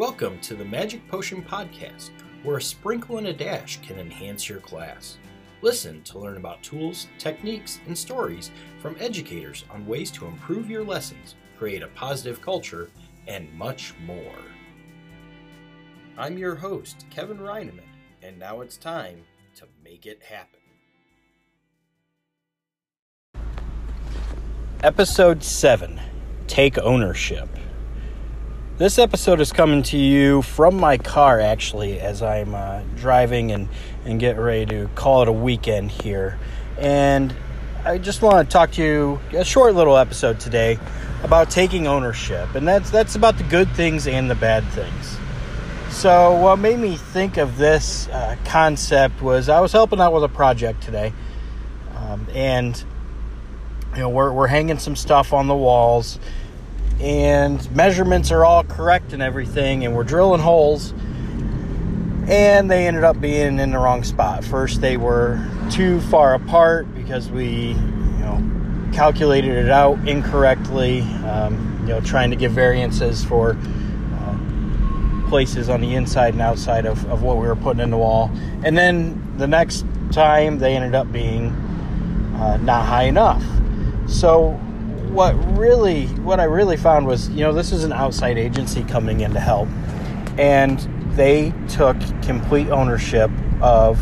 Welcome to the Magic Potion Podcast, where a sprinkle and a dash can enhance your class. Listen to learn about tools, techniques, and stories from educators on ways to improve your lessons, create a positive culture, and much more. I'm your host, Kevin Reineman, and now it's time to make it happen. Episode 7 Take Ownership. This episode is coming to you from my car, actually, as I'm uh, driving and, and get ready to call it a weekend here. And I just want to talk to you a short little episode today about taking ownership, and that's that's about the good things and the bad things. So, what made me think of this uh, concept was I was helping out with a project today, um, and you know we're we're hanging some stuff on the walls and measurements are all correct and everything, and we're drilling holes. And they ended up being in the wrong spot. First, they were too far apart because we, you know, calculated it out incorrectly. Um, you know, trying to give variances for uh, places on the inside and outside of, of what we were putting in the wall. And then the next time, they ended up being uh, not high enough. So what really what I really found was, you know, this is an outside agency coming in to help. And they took complete ownership of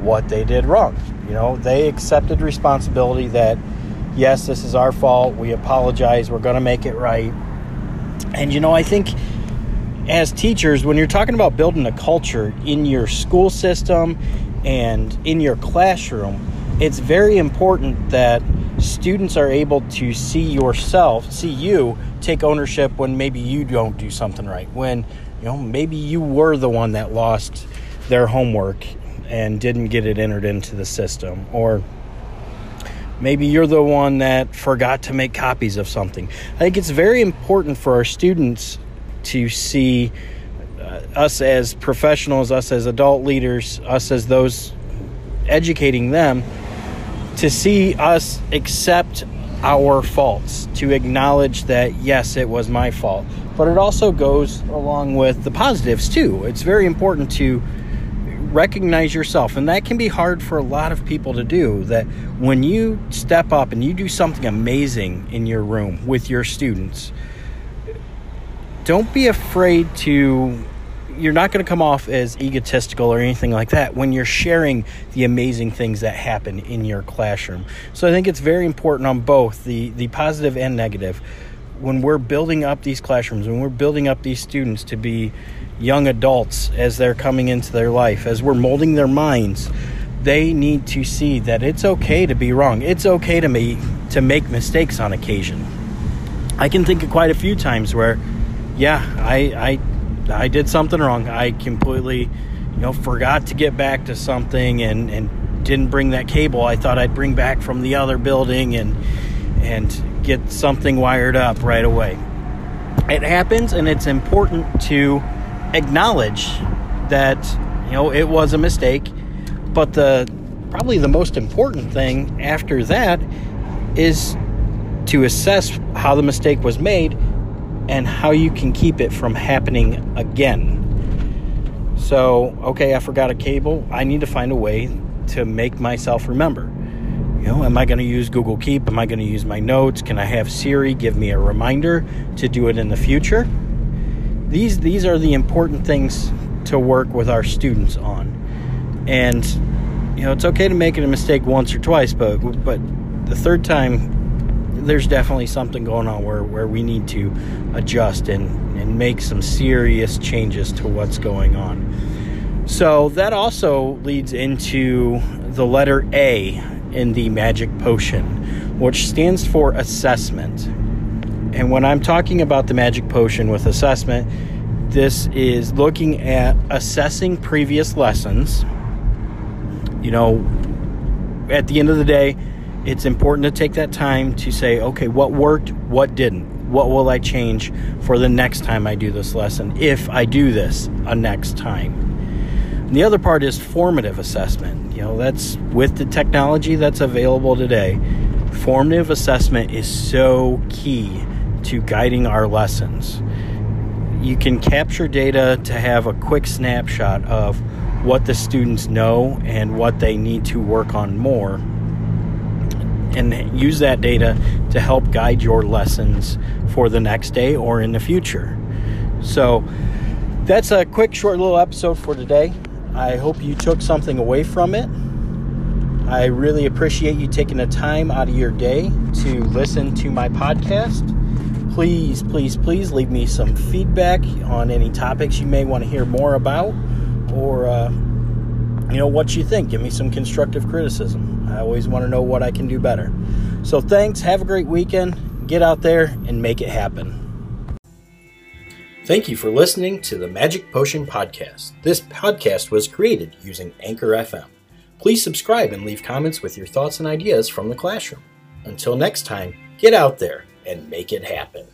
what they did wrong. You know, they accepted responsibility that yes, this is our fault. We apologize. We're going to make it right. And you know, I think as teachers, when you're talking about building a culture in your school system and in your classroom, it's very important that students are able to see yourself, see you take ownership when maybe you don't do something right. When, you know, maybe you were the one that lost their homework and didn't get it entered into the system or maybe you're the one that forgot to make copies of something. I think it's very important for our students to see uh, us as professionals, us as adult leaders, us as those educating them to see us accept our faults, to acknowledge that, yes, it was my fault. But it also goes along with the positives, too. It's very important to recognize yourself, and that can be hard for a lot of people to do. That when you step up and you do something amazing in your room with your students, don't be afraid to you're not going to come off as egotistical or anything like that when you're sharing the amazing things that happen in your classroom. So I think it's very important on both the the positive and negative when we're building up these classrooms, when we're building up these students to be young adults as they're coming into their life, as we're molding their minds, they need to see that it's okay to be wrong. It's okay to me to make mistakes on occasion. I can think of quite a few times where, yeah, I, I I did something wrong. I completely, you know, forgot to get back to something and and didn't bring that cable. I thought I'd bring back from the other building and and get something wired up right away. It happens, and it's important to acknowledge that you know it was a mistake. But the probably the most important thing after that is to assess how the mistake was made and how you can keep it from happening again. So, okay, I forgot a cable. I need to find a way to make myself remember. You know, am I going to use Google Keep? Am I going to use my notes? Can I have Siri give me a reminder to do it in the future? These these are the important things to work with our students on. And you know, it's okay to make a mistake once or twice, but but the third time there's definitely something going on where, where we need to adjust and, and make some serious changes to what's going on. So that also leads into the letter A in the magic potion, which stands for assessment. And when I'm talking about the magic potion with assessment, this is looking at assessing previous lessons. You know, at the end of the day, it's important to take that time to say, okay, what worked, what didn't? What will I change for the next time I do this lesson if I do this a next time? And the other part is formative assessment. You know, that's with the technology that's available today. Formative assessment is so key to guiding our lessons. you can capture data to have a quick snapshot of what the students know and what they need to work on more and use that data to help guide your lessons for the next day or in the future. So that's a quick, short little episode for today. I hope you took something away from it. I really appreciate you taking the time out of your day to listen to my podcast. Please, please, please leave me some feedback on any topics you may want to hear more about or, uh, you know, what you think. Give me some constructive criticism. I always want to know what I can do better. So, thanks. Have a great weekend. Get out there and make it happen. Thank you for listening to the Magic Potion Podcast. This podcast was created using Anchor FM. Please subscribe and leave comments with your thoughts and ideas from the classroom. Until next time, get out there and make it happen.